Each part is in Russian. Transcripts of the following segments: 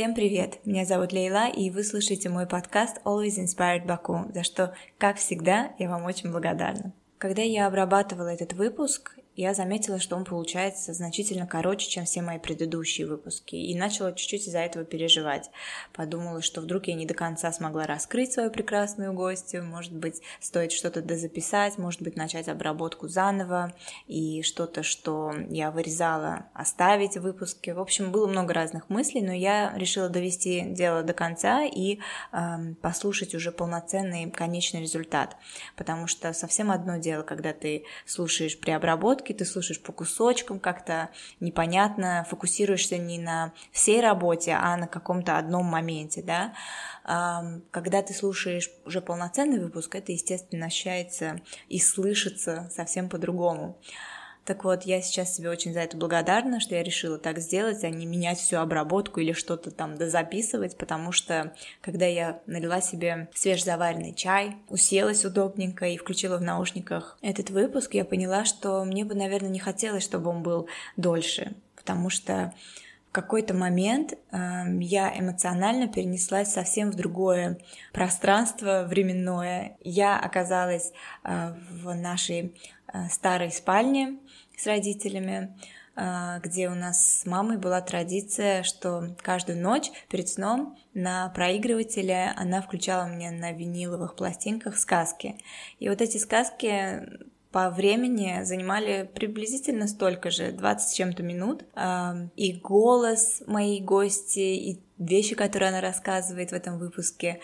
Всем привет! Меня зовут Лейла, и вы слушаете мой подкаст Always Inspired Baku, за что, как всегда, я вам очень благодарна. Когда я обрабатывала этот выпуск, я заметила, что он получается значительно короче, чем все мои предыдущие выпуски, и начала чуть-чуть из-за этого переживать. Подумала, что вдруг я не до конца смогла раскрыть свою прекрасную гостью, может быть, стоит что-то дозаписать, может быть, начать обработку заново, и что-то, что я вырезала, оставить в выпуске. В общем, было много разных мыслей, но я решила довести дело до конца и э, послушать уже полноценный конечный результат, потому что совсем одно дело, когда ты слушаешь при обработке, ты слушаешь по кусочкам, как-то непонятно, фокусируешься не на всей работе, а на каком-то одном моменте, да. Когда ты слушаешь уже полноценный выпуск, это, естественно, ощущается и слышится совсем по-другому. Так вот, я сейчас себе очень за это благодарна, что я решила так сделать, а не менять всю обработку или что-то там дозаписывать, потому что когда я налила себе свежезаваренный чай, уселась удобненько и включила в наушниках этот выпуск, я поняла, что мне бы, наверное, не хотелось, чтобы он был дольше, потому что в какой-то момент э, я эмоционально перенеслась совсем в другое пространство временное. Я оказалась э, в нашей э, старой спальне с родителями, э, где у нас с мамой была традиция, что каждую ночь перед сном на проигрывателе она включала мне на виниловых пластинках сказки. И вот эти сказки по времени занимали приблизительно столько же, 20 с чем-то минут. И голос моей гости, и вещи, которые она рассказывает в этом выпуске,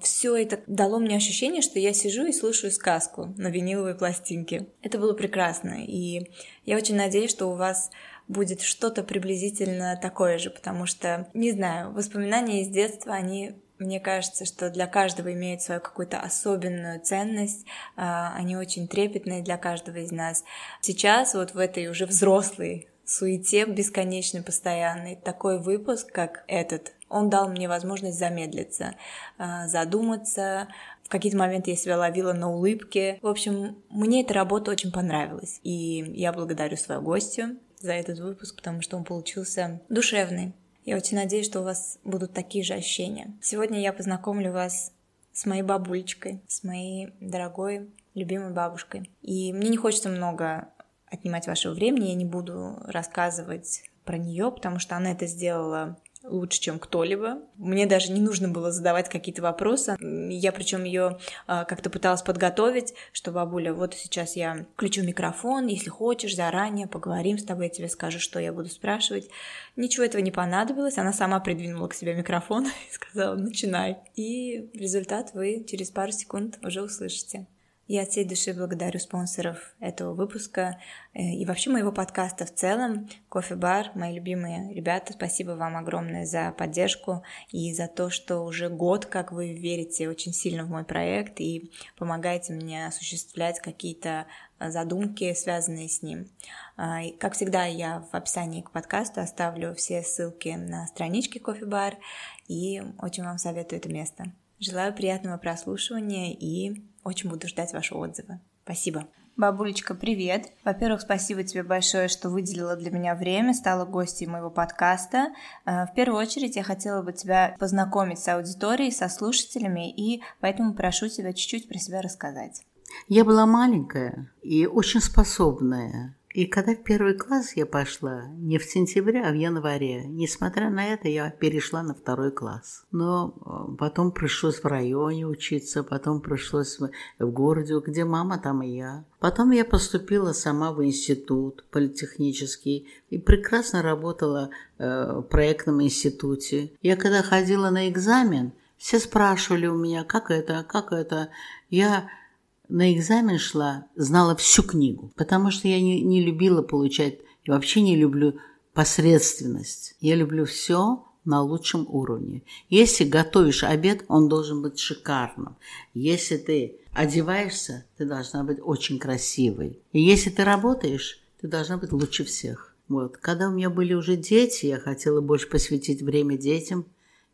все это дало мне ощущение, что я сижу и слушаю сказку на виниловой пластинке. Это было прекрасно, и я очень надеюсь, что у вас будет что-то приблизительно такое же, потому что, не знаю, воспоминания из детства, они мне кажется, что для каждого имеют свою какую-то особенную ценность, а, они очень трепетные для каждого из нас. Сейчас вот в этой уже взрослой суете бесконечной, постоянной, такой выпуск, как этот, он дал мне возможность замедлиться, а, задуматься, в какие-то моменты я себя ловила на улыбке. В общем, мне эта работа очень понравилась. И я благодарю свою гостью за этот выпуск, потому что он получился душевный. Я очень надеюсь, что у вас будут такие же ощущения. Сегодня я познакомлю вас с моей бабулечкой, с моей дорогой, любимой бабушкой. И мне не хочется много отнимать вашего времени, я не буду рассказывать про нее, потому что она это сделала лучше, чем кто-либо. Мне даже не нужно было задавать какие-то вопросы. Я причем ее а, как-то пыталась подготовить, что бабуля, вот сейчас я включу микрофон, если хочешь, заранее поговорим с тобой, я тебе скажу, что я буду спрашивать. Ничего этого не понадобилось, она сама придвинула к себе микрофон и сказала, начинай. И результат вы через пару секунд уже услышите. Я от всей души благодарю спонсоров этого выпуска э, и вообще моего подкаста в целом. Кофе-бар, мои любимые ребята, спасибо вам огромное за поддержку и за то, что уже год, как вы верите очень сильно в мой проект и помогаете мне осуществлять какие-то задумки, связанные с ним. А, как всегда, я в описании к подкасту оставлю все ссылки на странички Кофе-бар и очень вам советую это место. Желаю приятного прослушивания и очень буду ждать ваши отзывы. Спасибо. Бабулечка, привет! Во-первых, спасибо тебе большое, что выделила для меня время, стала гостьей моего подкаста. Э, в первую очередь я хотела бы тебя познакомить с аудиторией, со слушателями, и поэтому прошу тебя чуть-чуть про себя рассказать. Я была маленькая и очень способная. И когда в первый класс я пошла, не в сентябре, а в январе, несмотря на это, я перешла на второй класс. Но э, потом пришлось в районе учиться, потом пришлось в городе, где мама, там и я. Потом я поступила сама в институт политехнический и прекрасно работала э, в проектном институте. Я когда ходила на экзамен, все спрашивали у меня, как это, как это. Я на экзамен шла, знала всю книгу, потому что я не, не любила получать, и вообще не люблю посредственность. Я люблю все на лучшем уровне. Если готовишь обед, он должен быть шикарным. Если ты одеваешься, ты должна быть очень красивой. И если ты работаешь, ты должна быть лучше всех. Вот. Когда у меня были уже дети, я хотела больше посвятить время детям,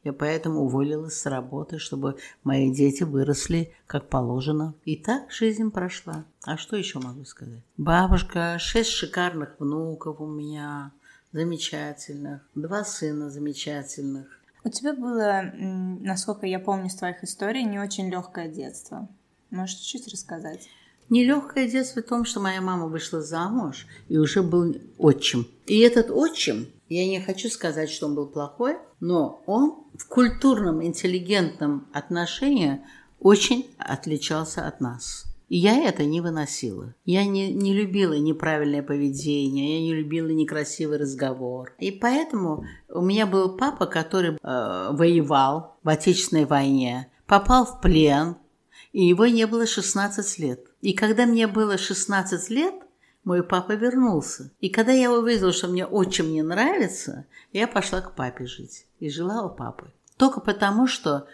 я поэтому уволилась с работы, чтобы мои дети выросли как положено. И так жизнь прошла. А что еще могу сказать? Бабушка, шесть шикарных внуков у меня. замечательных, два сына замечательных. У тебя было, насколько я помню с твоих историй, не очень легкое детство. Можешь чуть-чуть рассказать? Нелегкое детство в том, что моя мама вышла замуж и уже был отчим. И этот отчим, я не хочу сказать, что он был плохой, но он в культурном, интеллигентном отношении очень отличался от нас. И я это не выносила. Я не, не любила неправильное поведение, я не любила некрасивый разговор. И поэтому у меня был папа, который э, воевал в Отечественной войне, попал в плен, и его не было 16 лет. И когда мне было 16 лет, мой папа вернулся. И когда я увидела, что мне отчим не нравится, я пошла к папе жить. И жила у папы. Только потому, что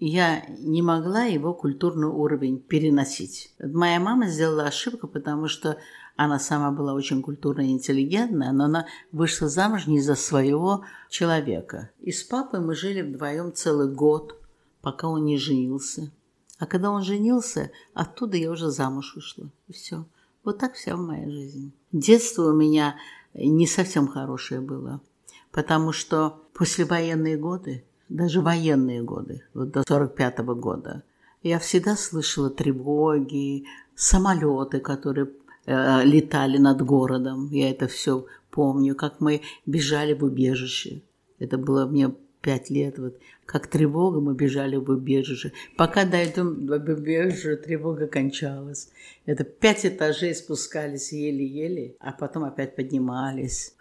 я не могла его культурный уровень переносить. Моя мама сделала ошибку, потому что она сама была очень культурно интеллигентная, но она вышла замуж не за своего человека. И с папой мы жили вдвоем целый год, пока он не женился. А когда он женился, оттуда я уже замуж вышла. И все. Вот так вся моя жизнь. Детство у меня не совсем хорошее было, потому что послевоенные годы даже военные годы, вот до 45 -го года, я всегда слышала тревоги, самолеты, которые э, летали над городом. Я это все помню, как мы бежали в убежище. Это было мне пять лет. Вот как тревога, мы бежали в убежище. Пока до убежища, тревога кончалась. Это пять этажей спускались еле-еле, а потом опять поднимались.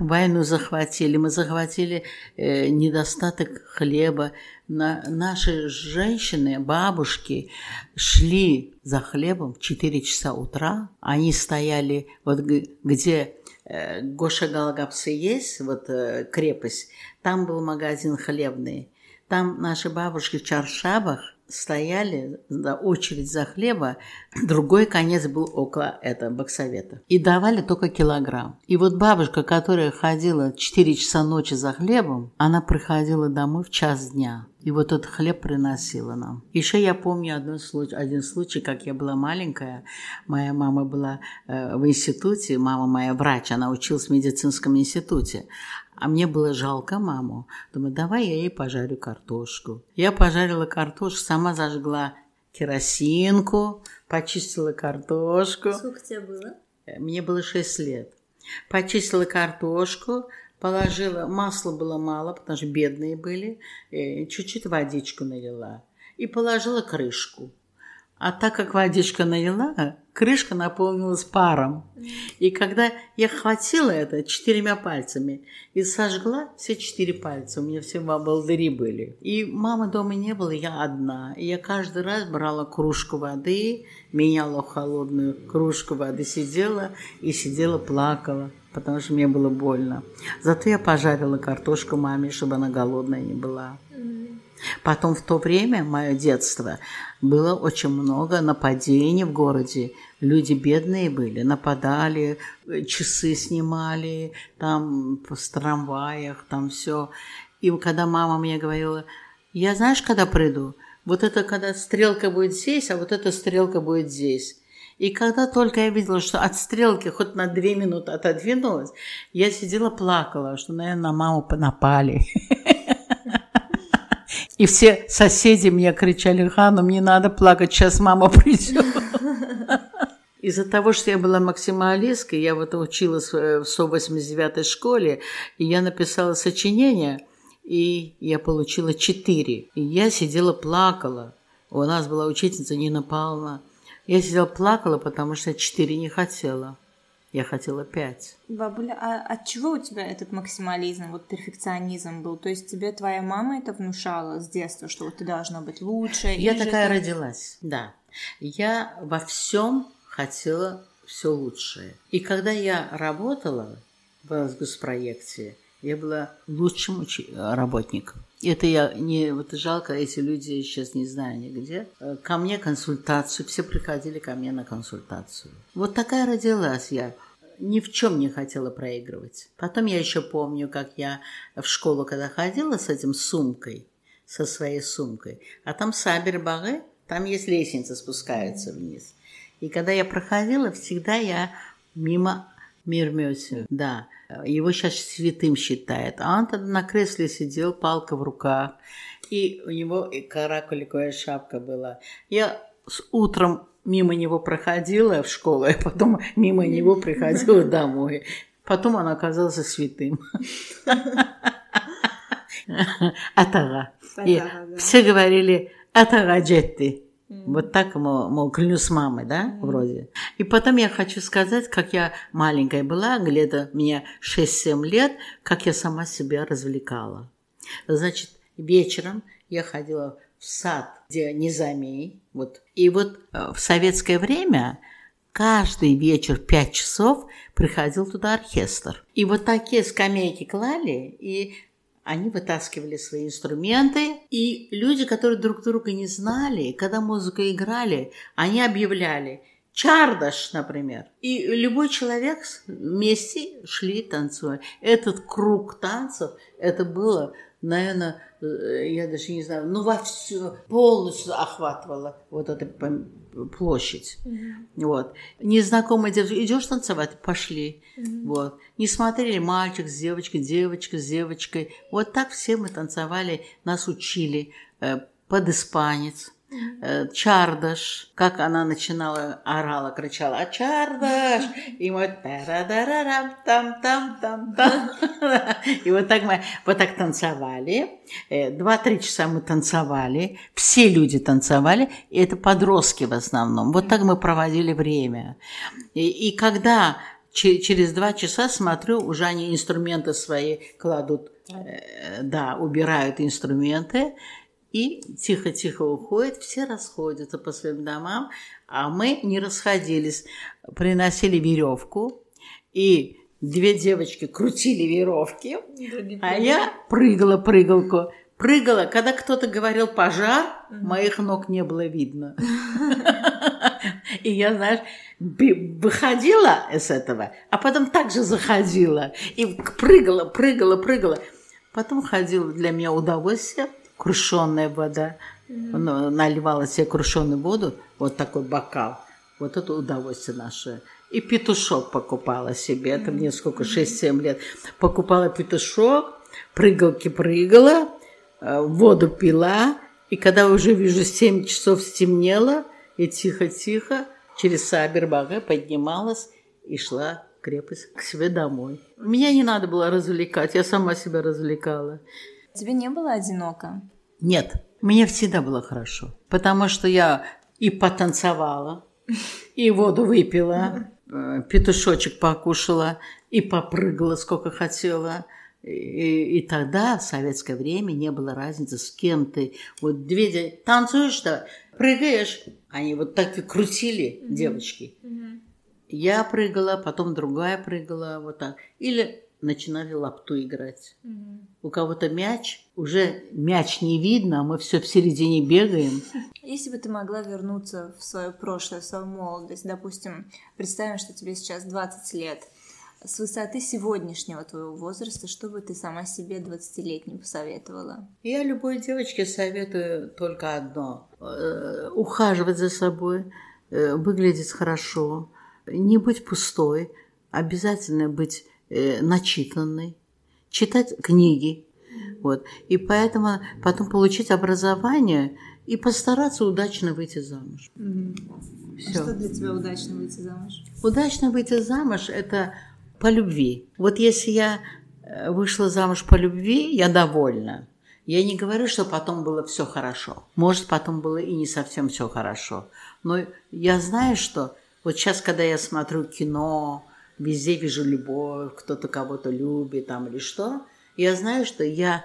Войну захватили. Мы захватили э, недостаток хлеба. На, наши женщины, бабушки шли за хлебом в 4 часа утра. Они стояли вот где Гоша Галагапсы есть, вот э, крепость, там был магазин хлебный. Там наши бабушки в чаршабах стояли за очередь за хлеба, другой конец был около этого боксовета. И давали только килограмм. И вот бабушка, которая ходила 4 часа ночи за хлебом, она приходила домой в час дня. И вот этот хлеб приносила нам. Еще я помню один случай, один случай, как я была маленькая. Моя мама была э, в институте, мама моя врач, она училась в медицинском институте. А мне было жалко маму. Думаю, давай я ей пожарю картошку. Я пожарила картошку, сама зажгла керосинку, почистила картошку. Сколько тебе было? Э, мне было 6 лет. Почистила картошку, положила, масла было мало, потому что бедные были, э, чуть-чуть водичку налила и положила крышку. А так как водичка налила, крышка наполнилась паром. И когда я хватила это четырьмя пальцами и сожгла все четыре пальца, у меня все волдыри были. И мамы дома не было, я одна. И я каждый раз брала кружку воды, меняла холодную кружку воды, сидела и сидела, плакала потому что мне было больно. Зато я пожарила картошку маме, чтобы она голодная не была. Потом в то время, мое детство, было очень много нападений в городе. Люди бедные были, нападали, часы снимали, там в трамваях, там все. И когда мама мне говорила, я знаешь, когда приду? Вот это когда стрелка будет здесь, а вот эта стрелка будет здесь. И когда только я видела, что от стрелки хоть на две минуты отодвинулась, я сидела, плакала, что, наверное, на маму напали. И все соседи мне кричали, Хану, мне надо плакать, сейчас мама придет. Из-за того, что я была максималисткой, я вот училась в 189-й школе, и я написала сочинение, и я получила 4. И я сидела, плакала. У нас была учительница Нина Павловна. Я сидела, плакала, потому что 4 не хотела. Я хотела пять. Бабуля, а от чего у тебя этот максимализм, вот перфекционизм был? То есть тебе твоя мама это внушала с детства, что вот ты должна быть лучше? Я такая ты... родилась, да. Я во всем хотела все лучшее. И когда я работала в госпроекте, я была лучшим учи... работником. Это я не вот жалко, эти люди сейчас не знаю нигде. Э, ко мне консультацию, все приходили ко мне на консультацию. Вот такая родилась я. Ни в чем не хотела проигрывать. Потом я еще помню, как я в школу, когда ходила с этим сумкой, со своей сумкой, а там сабер багы, там есть лестница, спускается вниз. И когда я проходила, всегда я мимо Мирмёсе, да. Его сейчас святым считает. А он тогда на кресле сидел, палка в руках. И у него и каракуликовая шапка была. Я с утром мимо него проходила в школу, а потом мимо него приходила домой. Потом он оказался святым. Атага. Все говорили Атага Джетти. Вот так, мол, мол, клянусь мамой, да, вроде. И потом я хочу сказать, как я маленькая была, где-то мне 6-7 лет, как я сама себя развлекала. Значит, вечером я ходила в сад, где Низамей, вот. И вот э, в советское время каждый вечер 5 часов приходил туда оркестр. И вот такие скамейки клали, и они вытаскивали свои инструменты, и люди, которые друг друга не знали, когда музыку играли, они объявляли Чардаш, например. И любой человек вместе шли танцевать. Этот круг танцев, это было, наверное, э, я даже не знаю, ну во все полностью охватывала вот эта площадь. Mm-hmm. Вот. Незнакомые девушки, идешь танцевать, пошли. Mm-hmm. Вот. Не смотрели мальчик с девочкой, девочка с девочкой. Вот так все мы танцевали, нас учили э, под испанец. Э, Чардаш, как она начинала, орала, кричала, а Чардаш, и мы там там там там и вот так мы вот так танцевали, э, два-три часа мы танцевали, все люди танцевали, и это подростки в основном, вот так мы проводили время, и, и когда через два часа смотрю, уже они инструменты свои кладут, э, да, убирают инструменты, и тихо-тихо уходят, все расходятся по своим домам, а мы не расходились. Приносили веревку, и две девочки крутили веревки, а я прыгала прыгалку. Прыгала, когда кто-то говорил пожар, моих ног не было видно. И я, знаешь, выходила из этого, а потом также заходила. И прыгала, прыгала, прыгала. Потом ходила для меня удовольствие – крушенная вода. Mm-hmm. Наливала себе крушеную воду, вот такой бокал. Вот это удовольствие наше. И петушок покупала себе. Это мне сколько, 6-7 лет. Покупала петушок, прыгалки прыгала, э, воду пила. И когда уже вижу 7 часов стемнело, и тихо-тихо через Сабербага поднималась и шла в крепость к себе домой. Меня не надо было развлекать, я сама себя развлекала. Тебе не было одиноко? Нет, мне всегда было хорошо, потому что я и потанцевала, и воду выпила, э, петушочек покушала, и попрыгала сколько хотела. И, и тогда, в советское время, не было разницы, с кем ты. Вот две танцуешь-то, прыгаешь. Они вот так и крутили, mm-hmm. девочки. Mm-hmm. Я прыгала, потом другая прыгала, вот так. Или начинали лапту играть. Угу. У кого-то мяч, уже мяч не видно, а мы все в середине бегаем. Если бы ты могла вернуться в свое прошлое, в свою молодость, допустим, представим, что тебе сейчас 20 лет, с высоты сегодняшнего твоего возраста, что бы ты сама себе 20-летней посоветовала? Я любой девочке советую только одно. Э, ухаживать за собой, э, выглядеть хорошо, не быть пустой, обязательно быть э, начитанный, читать книги. Вот. И поэтому потом получить образование и постараться удачно выйти замуж. Mm-hmm. Все. Что для тебя удачно выйти замуж? Удачно выйти замуж – это по любви. Вот если я э, вышла замуж по любви, я довольна. Я не говорю, что потом было все хорошо. Может, потом было и не совсем все хорошо. Но я знаю, что вот сейчас, когда я смотрю кино, везде вижу любовь, кто-то кого-то любит там или что. Я знаю, что я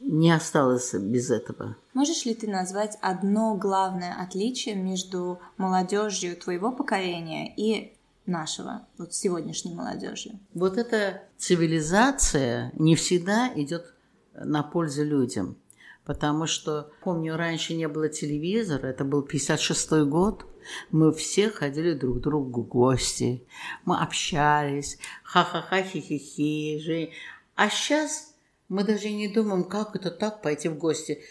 не осталась без этого. Можешь ли ты назвать одно главное отличие между молодежью твоего поколения и нашего, вот сегодняшней молодежью? Вот эта цивилизация не всегда идет на пользу людям. Потому что, помню, раньше не было телевизора, это был 56 год, мы все ходили друг к другу в гости, мы общались, ха-ха-ха, хи-хи-хи. А сейчас мы даже не думаем, как это так пойти в гости.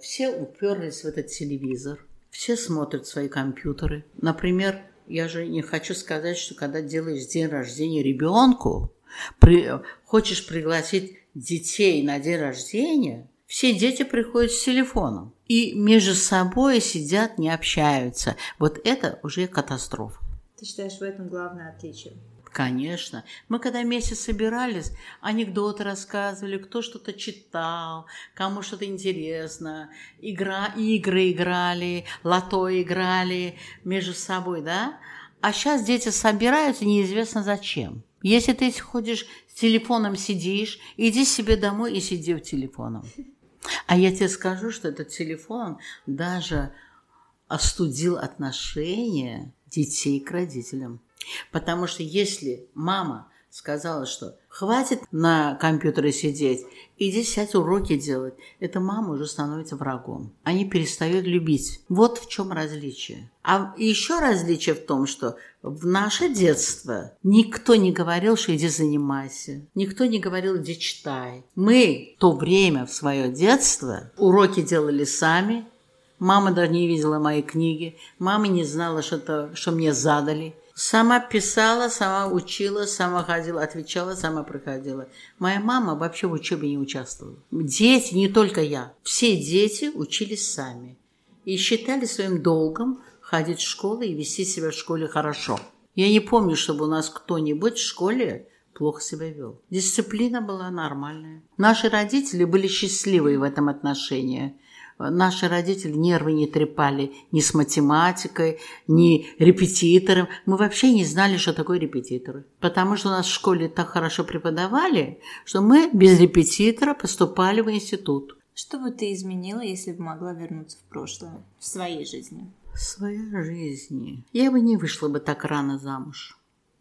Все уперлись в этот телевизор, все смотрят свои компьютеры. Например, я же не хочу сказать, что когда делаешь день рождения ребенку, при, хочешь пригласить детей на день рождения, все дети приходят с телефоном. И между собой сидят, не общаются. Вот это уже катастрофа. Ты считаешь в этом главное отличие? Конечно. Мы когда вместе собирались, анекдоты рассказывали, кто что-то читал, кому что-то интересно, игра, игры играли, лото играли между собой, да? А сейчас дети собираются неизвестно зачем. Если ты ходишь с телефоном сидишь, иди себе домой и сиди в телефоном. А я тебе скажу, что этот телефон даже остудил отношения детей к родителям. Потому что если мама сказала, что хватит на компьютере сидеть, иди сядь уроки делать, эта мама уже становится врагом. Они перестают любить. Вот в чем различие. А еще различие в том, что в наше детство никто не говорил, что иди занимайся. Никто не говорил, иди читай. Мы в то время, в свое детство, уроки делали сами. Мама даже не видела мои книги. Мама не знала, что, -то, что мне задали. Сама писала, сама учила, сама ходила, отвечала, сама проходила. Моя мама вообще в учебе не участвовала. Дети, не только я, все дети учились сами. И считали своим долгом ходить в школу и вести себя в школе хорошо. Я не помню, чтобы у нас кто-нибудь в школе плохо себя вел. Дисциплина была нормальная. Наши родители были счастливы в этом отношении. Наши родители нервы не трепали ни с математикой, ни репетитором. Мы вообще не знали, что такое репетиторы. Потому что нас в школе так хорошо преподавали, что мы без репетитора поступали в институт. Что бы ты изменила, если бы могла вернуться в прошлое, в своей жизни? В своей жизни. Я бы не вышла бы так рано замуж.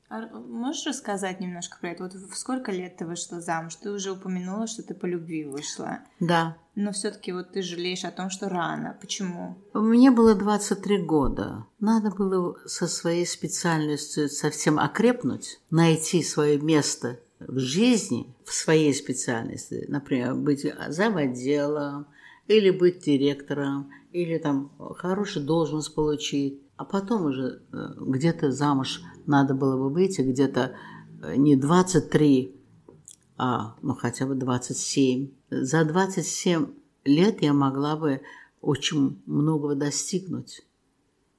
А можешь рассказать немножко про это? Вот в сколько лет ты вышла замуж? Ты уже упомянула, что ты по любви вышла. Да. Но все-таки вот ты жалеешь о том, что рано. Почему? Мне было 23 года. Надо было со своей специальностью совсем окрепнуть, найти свое место в жизни, в своей специальности. Например, быть заводелом, или быть директором, или там хорошую должность получить а потом уже э, где-то замуж надо было бы выйти, где-то э, не 23, а ну хотя бы 27. За 27 лет я могла бы очень многого достигнуть.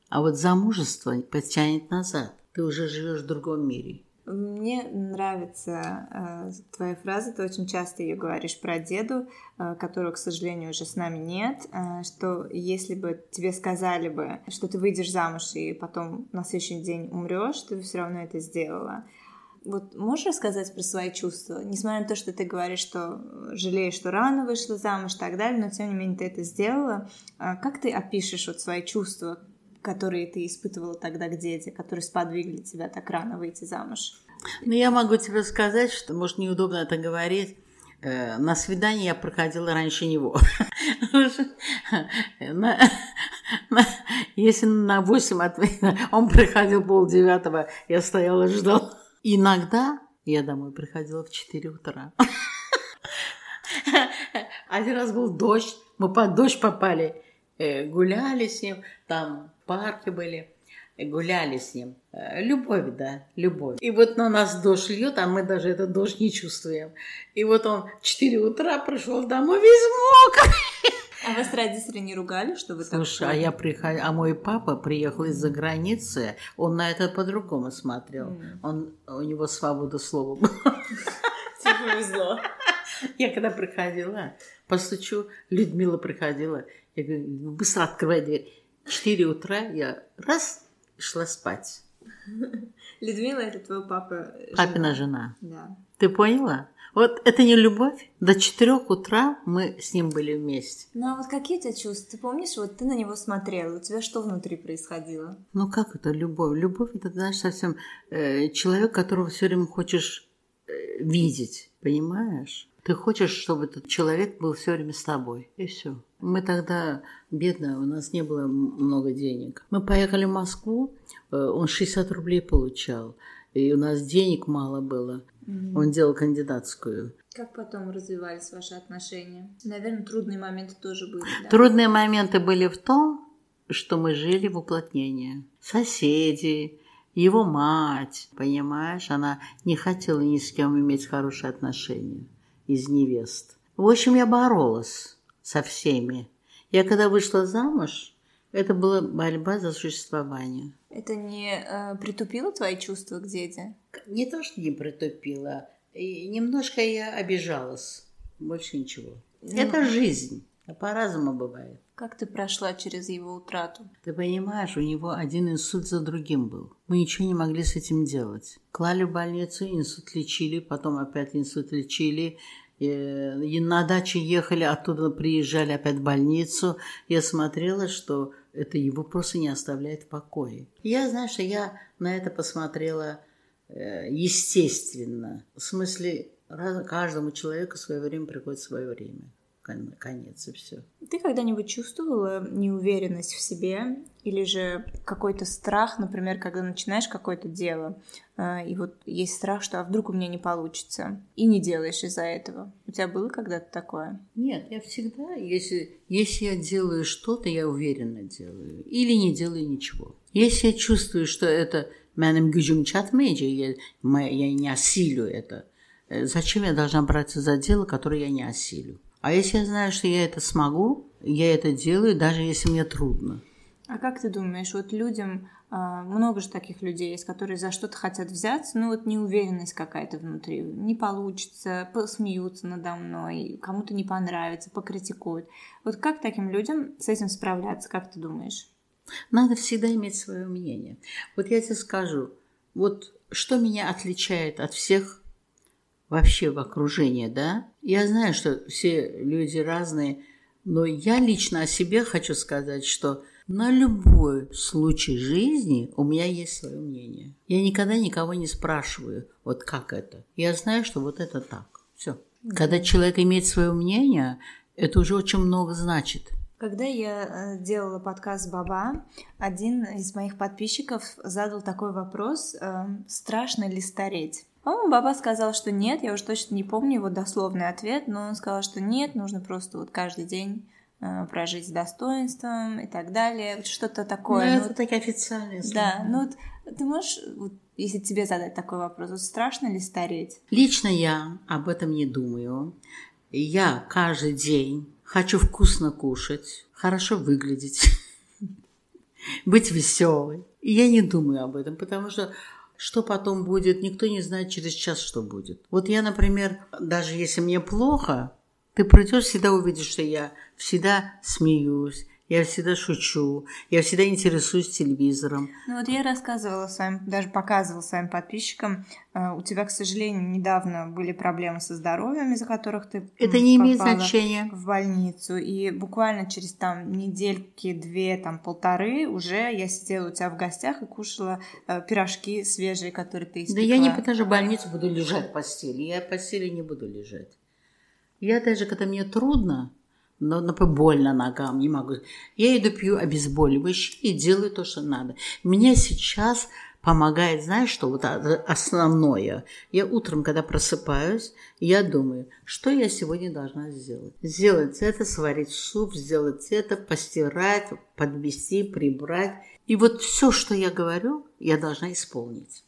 А вот замужество подтянет назад. Ты уже живешь в другом мире. Мне нравится э, твоя фраза, ты очень часто ее говоришь про деду, э, которого, к сожалению, уже с нами нет, э, что если бы тебе сказали бы, что ты выйдешь замуж и потом на следующий день умрешь, ты все равно это сделала. Вот можешь рассказать про свои чувства? Несмотря на то, что ты говоришь, что жалеешь, что рано вышла замуж и так далее, но тем не менее ты это сделала. Э, как ты опишешь вот свои чувства? Которые ты испытывала тогда к деде, которые сподвигли тебя так рано выйти замуж? Ну, я могу тебе сказать, что, может, неудобно это говорить, э, на свидание я проходила раньше него. Если на 8 он приходил пол девятого, я стояла ждала. Иногда я домой приходила в 4 утра. Один раз был дождь, мы под дождь попали, гуляли с ним, там парке были, гуляли с ним. Э, любовь, да, любовь. И вот на нас дождь льет, а мы даже этот дождь не чувствуем. И вот он в 4 утра пришел домой весь мокрый. А вас родители не ругали, что вы так Слушай, а я приходил, а мой папа приехал из-за границы, он на это по-другому смотрел. Mm. Он, у него свобода слова была. Тебе повезло. Я когда приходила, постучу, Людмила приходила, я говорю, быстро открывай дверь. 4 утра я раз шла спать. Людмила это твой папа. Папина жена. Да. Ты поняла? Вот это не любовь. До четырех утра мы с ним были вместе. Ну а вот какие у тебя чувства? Ты помнишь, вот ты на него смотрела, у тебя что внутри происходило? Ну как это любовь? Любовь это, знаешь, совсем э, человек, которого все время хочешь э, видеть, понимаешь? Ты хочешь, чтобы этот человек был все время с тобой. И все. Мы тогда бедно, у нас не было много денег. Мы поехали в Москву, э, он 60 рублей получал. И у нас денег мало было. Mm-hmm. Он делал кандидатскую. Как потом развивались ваши отношения? Наверное, трудные моменты тоже были. Да? Трудные моменты были в том, что мы жили в уплотнении. Соседи, его мать, понимаешь, она не хотела ни с кем иметь хорошие отношения из невест. В общем, я боролась со всеми. Я когда вышла замуж, это была борьба за существование. Это не э, притупило твои чувства к деде? Не то, что не притупило. И немножко я обижалась. Больше ничего. Ну, это жизнь. А по-разному бывает. Как ты прошла через его утрату? Ты понимаешь, у него один инсульт за другим был. Мы ничего не могли с этим делать. Клали в больницу, инсульт лечили, потом опять инсульт лечили. Э, и на даче ехали, оттуда приезжали опять в больницу. Я смотрела, что это его просто не оставляет в покое. Я, знаешь, я на это посмотрела э, естественно. В смысле, каждому человеку свое время приходит свое время конец и все. Ты когда-нибудь чувствовала неуверенность в себе или же какой-то страх, например, когда начинаешь какое-то дело, э, и вот есть страх, что а вдруг у меня не получится, и не делаешь из-за этого. У тебя было когда-то такое? Нет, я всегда, если, если я делаю что-то, я уверенно делаю, или не делаю ничего. Если я чувствую, что это benim gücüm çatmayacak, я, я не осилю это, э, зачем я должна браться за дело, которое я не осилю? А если я знаю, что я это смогу, я это делаю, даже если мне трудно. А как ты думаешь, вот людям, а, много же таких людей есть, которые за что-то хотят взяться, ну вот неуверенность какая-то внутри, не получится, посмеются надо мной, кому-то не понравится, покритикуют. Вот как таким людям с этим справляться, как ты думаешь? Надо всегда иметь свое мнение. Вот я тебе скажу, вот что меня отличает от всех вообще в окружении, да. Я знаю, что все люди разные, но я лично о себе хочу сказать, что на любой случай жизни у меня есть свое мнение. Я никогда никого не спрашиваю, вот как это. Я знаю, что вот это так. Все. Когда человек имеет свое мнение, это уже очень много значит. Когда я э, делала подкаст Баба, один из моих подписчиков задал такой вопрос, э, страшно ли стареть? По-моему, Баба сказал, что нет, я уже точно не помню его дословный ответ, но он сказал, что нет, нужно просто вот каждый день э, прожить с достоинством и так далее, что-то такое. Ну, ну это вот, такие официальные слова. Да, ну вот ты можешь, вот, если тебе задать такой вопрос, вот страшно ли стареть? Лично я об этом не думаю. Я каждый день хочу вкусно кушать, хорошо выглядеть, быть веселой. И я не думаю об этом, потому что что потом будет, никто не знает через час, что будет. Вот я, например, даже если мне плохо, ты придешь, всегда увидишь, что я всегда смеюсь, я всегда шучу, я всегда интересуюсь телевизором. Ну вот я рассказывала своим, даже показывала своим подписчикам, э, у тебя, к сожалению, недавно были проблемы со здоровьем, из-за которых ты Это не имеет значения. в больницу. И буквально через там недельки, две, там полторы уже я сидела у тебя в гостях и кушала э, пирожки свежие, которые ты испекла. Да я не даже в больницу буду лежать в постели. Я в постели не буду лежать. Я даже, когда мне трудно, но, например, больно ногам, не могу. Я иду пью обезболивающее и делаю то, что надо. Мне сейчас помогает, знаешь, что вот основное. Я утром, когда просыпаюсь, я думаю, что я сегодня должна сделать. Сделать это, сварить суп, сделать это, постирать, подвести, прибрать. И вот все, что я говорю, я должна исполнить.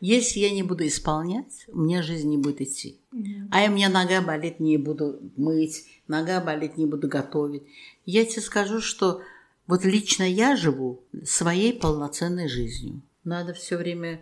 Если я не буду исполнять, у меня жизнь не будет идти. Mm-hmm. А у меня нога болит, не буду мыть, нога болит, не буду готовить. Я тебе скажу, что вот лично я живу своей полноценной жизнью. Надо все время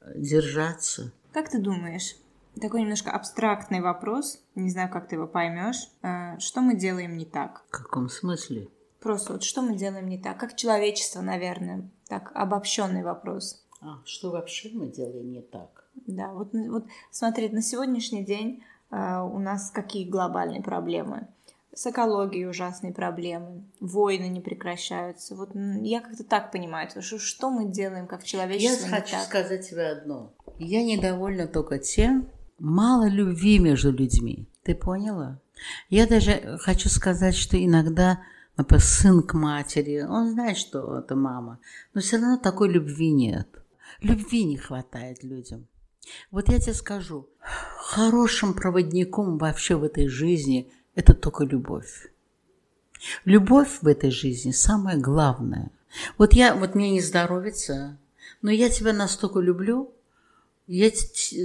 э, держаться. Как ты думаешь, такой немножко абстрактный вопрос, не знаю, как ты его поймешь. Э, что мы делаем не так? В каком смысле? Просто вот что мы делаем не так? Как человечество, наверное. Так, обобщенный вопрос. А, что вообще мы делаем не так? Да, вот, вот смотри, на сегодняшний день э, у нас какие глобальные проблемы? С экологией ужасные проблемы, войны не прекращаются. Вот я как-то так понимаю, что, что мы делаем как человечество. Я хочу так? сказать тебе одно. Я недовольна только тем, мало любви между людьми. Ты поняла? Я даже хочу сказать, что иногда например, сын к матери, он знает, что это мама, но все равно такой любви нет. Любви не хватает людям. Вот я тебе скажу, хорошим проводником вообще в этой жизни это только любовь. Любовь в этой жизни самое главное. Вот я, вот мне не здоровится, но я тебя настолько люблю, я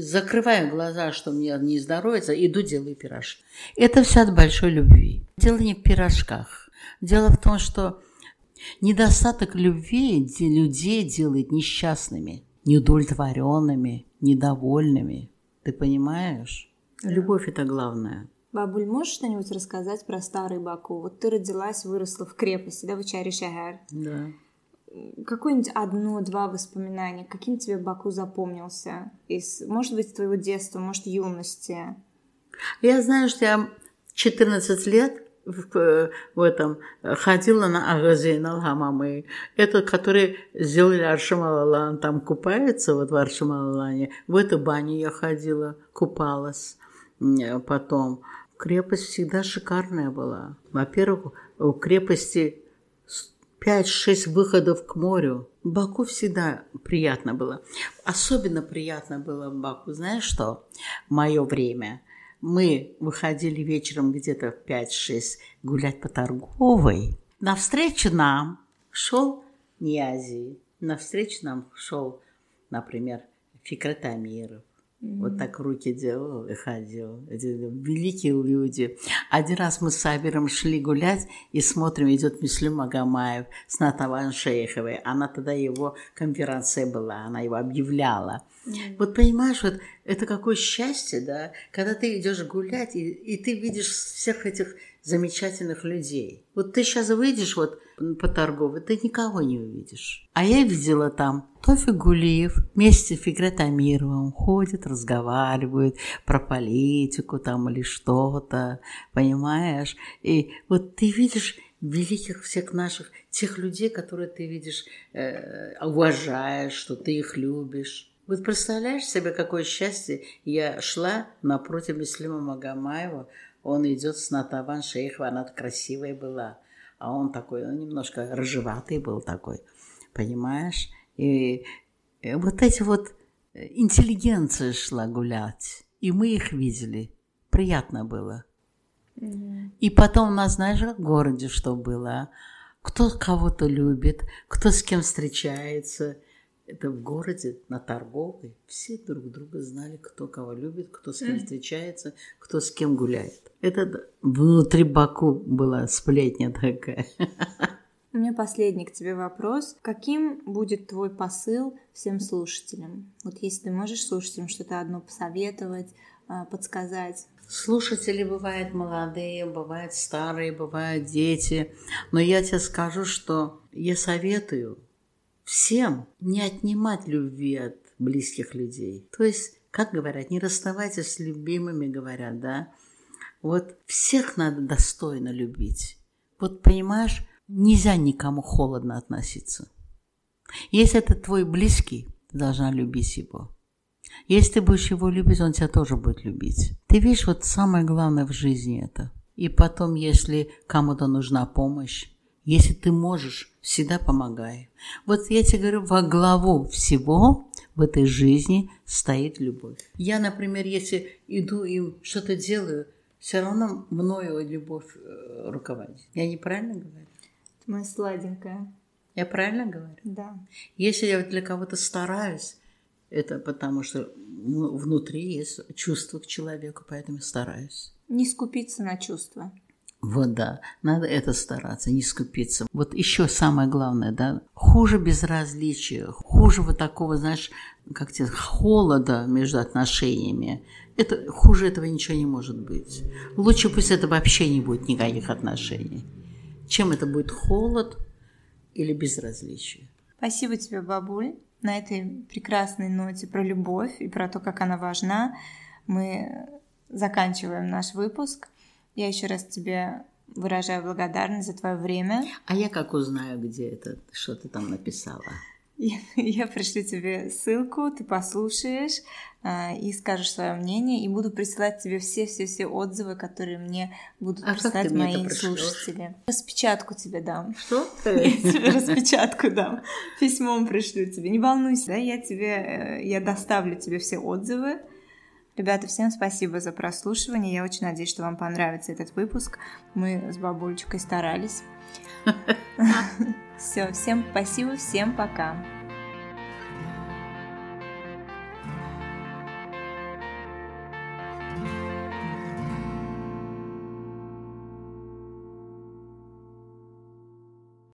закрываю глаза, что мне не здоровится, иду делаю пирожки. Это все от большой любви. Дело не в пирожках. Дело в том, что недостаток любви людей делает несчастными, неудовлетворенными, недовольными. Ты понимаешь? Любовь – это главное. Бабуль, можешь что-нибудь рассказать про старый Баку? Вот ты родилась, выросла в крепости, да, в Чари-Шагар. Да. Какое-нибудь одно-два воспоминания, каким тебе Баку запомнился? Из, может быть, твоего детства, может, юности? Я знаю, что я 14 лет в, в этом ходила на Агазин Алхамамы. Это, который сделали Аршамалалан, там купается вот в Аршамалалане. В эту баню я ходила, купалась потом. Крепость всегда шикарная была. Во-первых, у крепости 5-6 выходов к морю. В Баку всегда приятно было. Особенно приятно было в Баку. Знаешь что? Мое время мы выходили вечером где-то в 5-6 гулять по торговой. Навстречу нам шел Ниази. Навстречу нам шел, например, Фикрат Амиров. Вот так руки делал и ходил. Эти великие люди. Один раз мы с Сабером шли гулять и смотрим, идет Мислим Магомаев с Натаван Шейховой. Она тогда его конференция была, она его объявляла. Mm. Вот понимаешь, вот это какое счастье, да, когда ты идешь гулять, и, и ты видишь всех этих замечательных людей. Вот ты сейчас выйдешь вот по торговой, ты никого не увидишь. А я видела там Тофи Гулиев вместе с Фигрет ходит, разговаривают про политику там или что-то, понимаешь? И вот ты видишь великих всех наших, тех людей, которые ты видишь, э, уважаешь, что ты их любишь. Вот представляешь себе, какое счастье. Я шла напротив Мислима Магомаева, он идет с Натаван Шейхова, она красивая была, а он такой, он немножко рыжеватый был такой, понимаешь? И вот эти вот интеллигенция шла гулять, и мы их видели, приятно было. Mm-hmm. И потом у нас, знаешь, в городе что было, кто кого-то любит, кто с кем встречается – это в городе, на торговой, все друг друга знали, кто кого любит, кто с кем встречается, кто с кем гуляет. Это внутри Баку была сплетня такая. У меня последний к тебе вопрос. Каким будет твой посыл всем слушателям? Вот если ты можешь слушателям что-то одно посоветовать, а, подсказать. Слушатели бывают молодые, бывают старые, бывают дети. Но я тебе скажу, что я советую всем не отнимать любви от близких людей. То есть, как говорят, не расставайтесь с любимыми, говорят, да. Вот всех надо достойно любить. Вот понимаешь, нельзя никому холодно относиться. Если это твой близкий, ты должна любить его. Если ты будешь его любить, он тебя тоже будет любить. Ты видишь, вот самое главное в жизни это. И потом, если кому-то нужна помощь, если ты можешь, всегда помогай. Вот я тебе говорю, во главу всего в этой жизни стоит любовь. Я, например, если иду и что-то делаю, все равно мною любовь э, руководит. Я неправильно говорю? Ты моя сладенькая. Я правильно говорю? Да. Если я для кого-то стараюсь, это потому что внутри есть чувство к человеку, поэтому стараюсь. Не скупиться на чувства. Вот да, надо это стараться, не скупиться. Вот еще самое главное, да, хуже безразличия, хуже вот такого, знаешь, как тебе, холода между отношениями. Это, хуже этого ничего не может быть. Лучше пусть это вообще не будет никаких отношений, чем это будет холод или безразличие. Спасибо тебе, бабуль. На этой прекрасной ноте про любовь и про то, как она важна, мы заканчиваем наш выпуск. Я еще раз тебе выражаю благодарность за твое время. А я как узнаю, где это, что ты там написала? Я, я пришлю тебе ссылку, ты послушаешь э, и скажешь свое мнение, и буду присылать тебе все-все-все отзывы, которые мне будут а присылать мои слушатели. Распечатку тебе дам. Что Я тебе распечатку дам. Письмом пришлю тебе. Не волнуйся, да, я тебе, э, я доставлю тебе все отзывы, Ребята, всем спасибо за прослушивание. Я очень надеюсь, что вам понравится этот выпуск. Мы с бабулечкой старались. Все, всем спасибо, всем пока.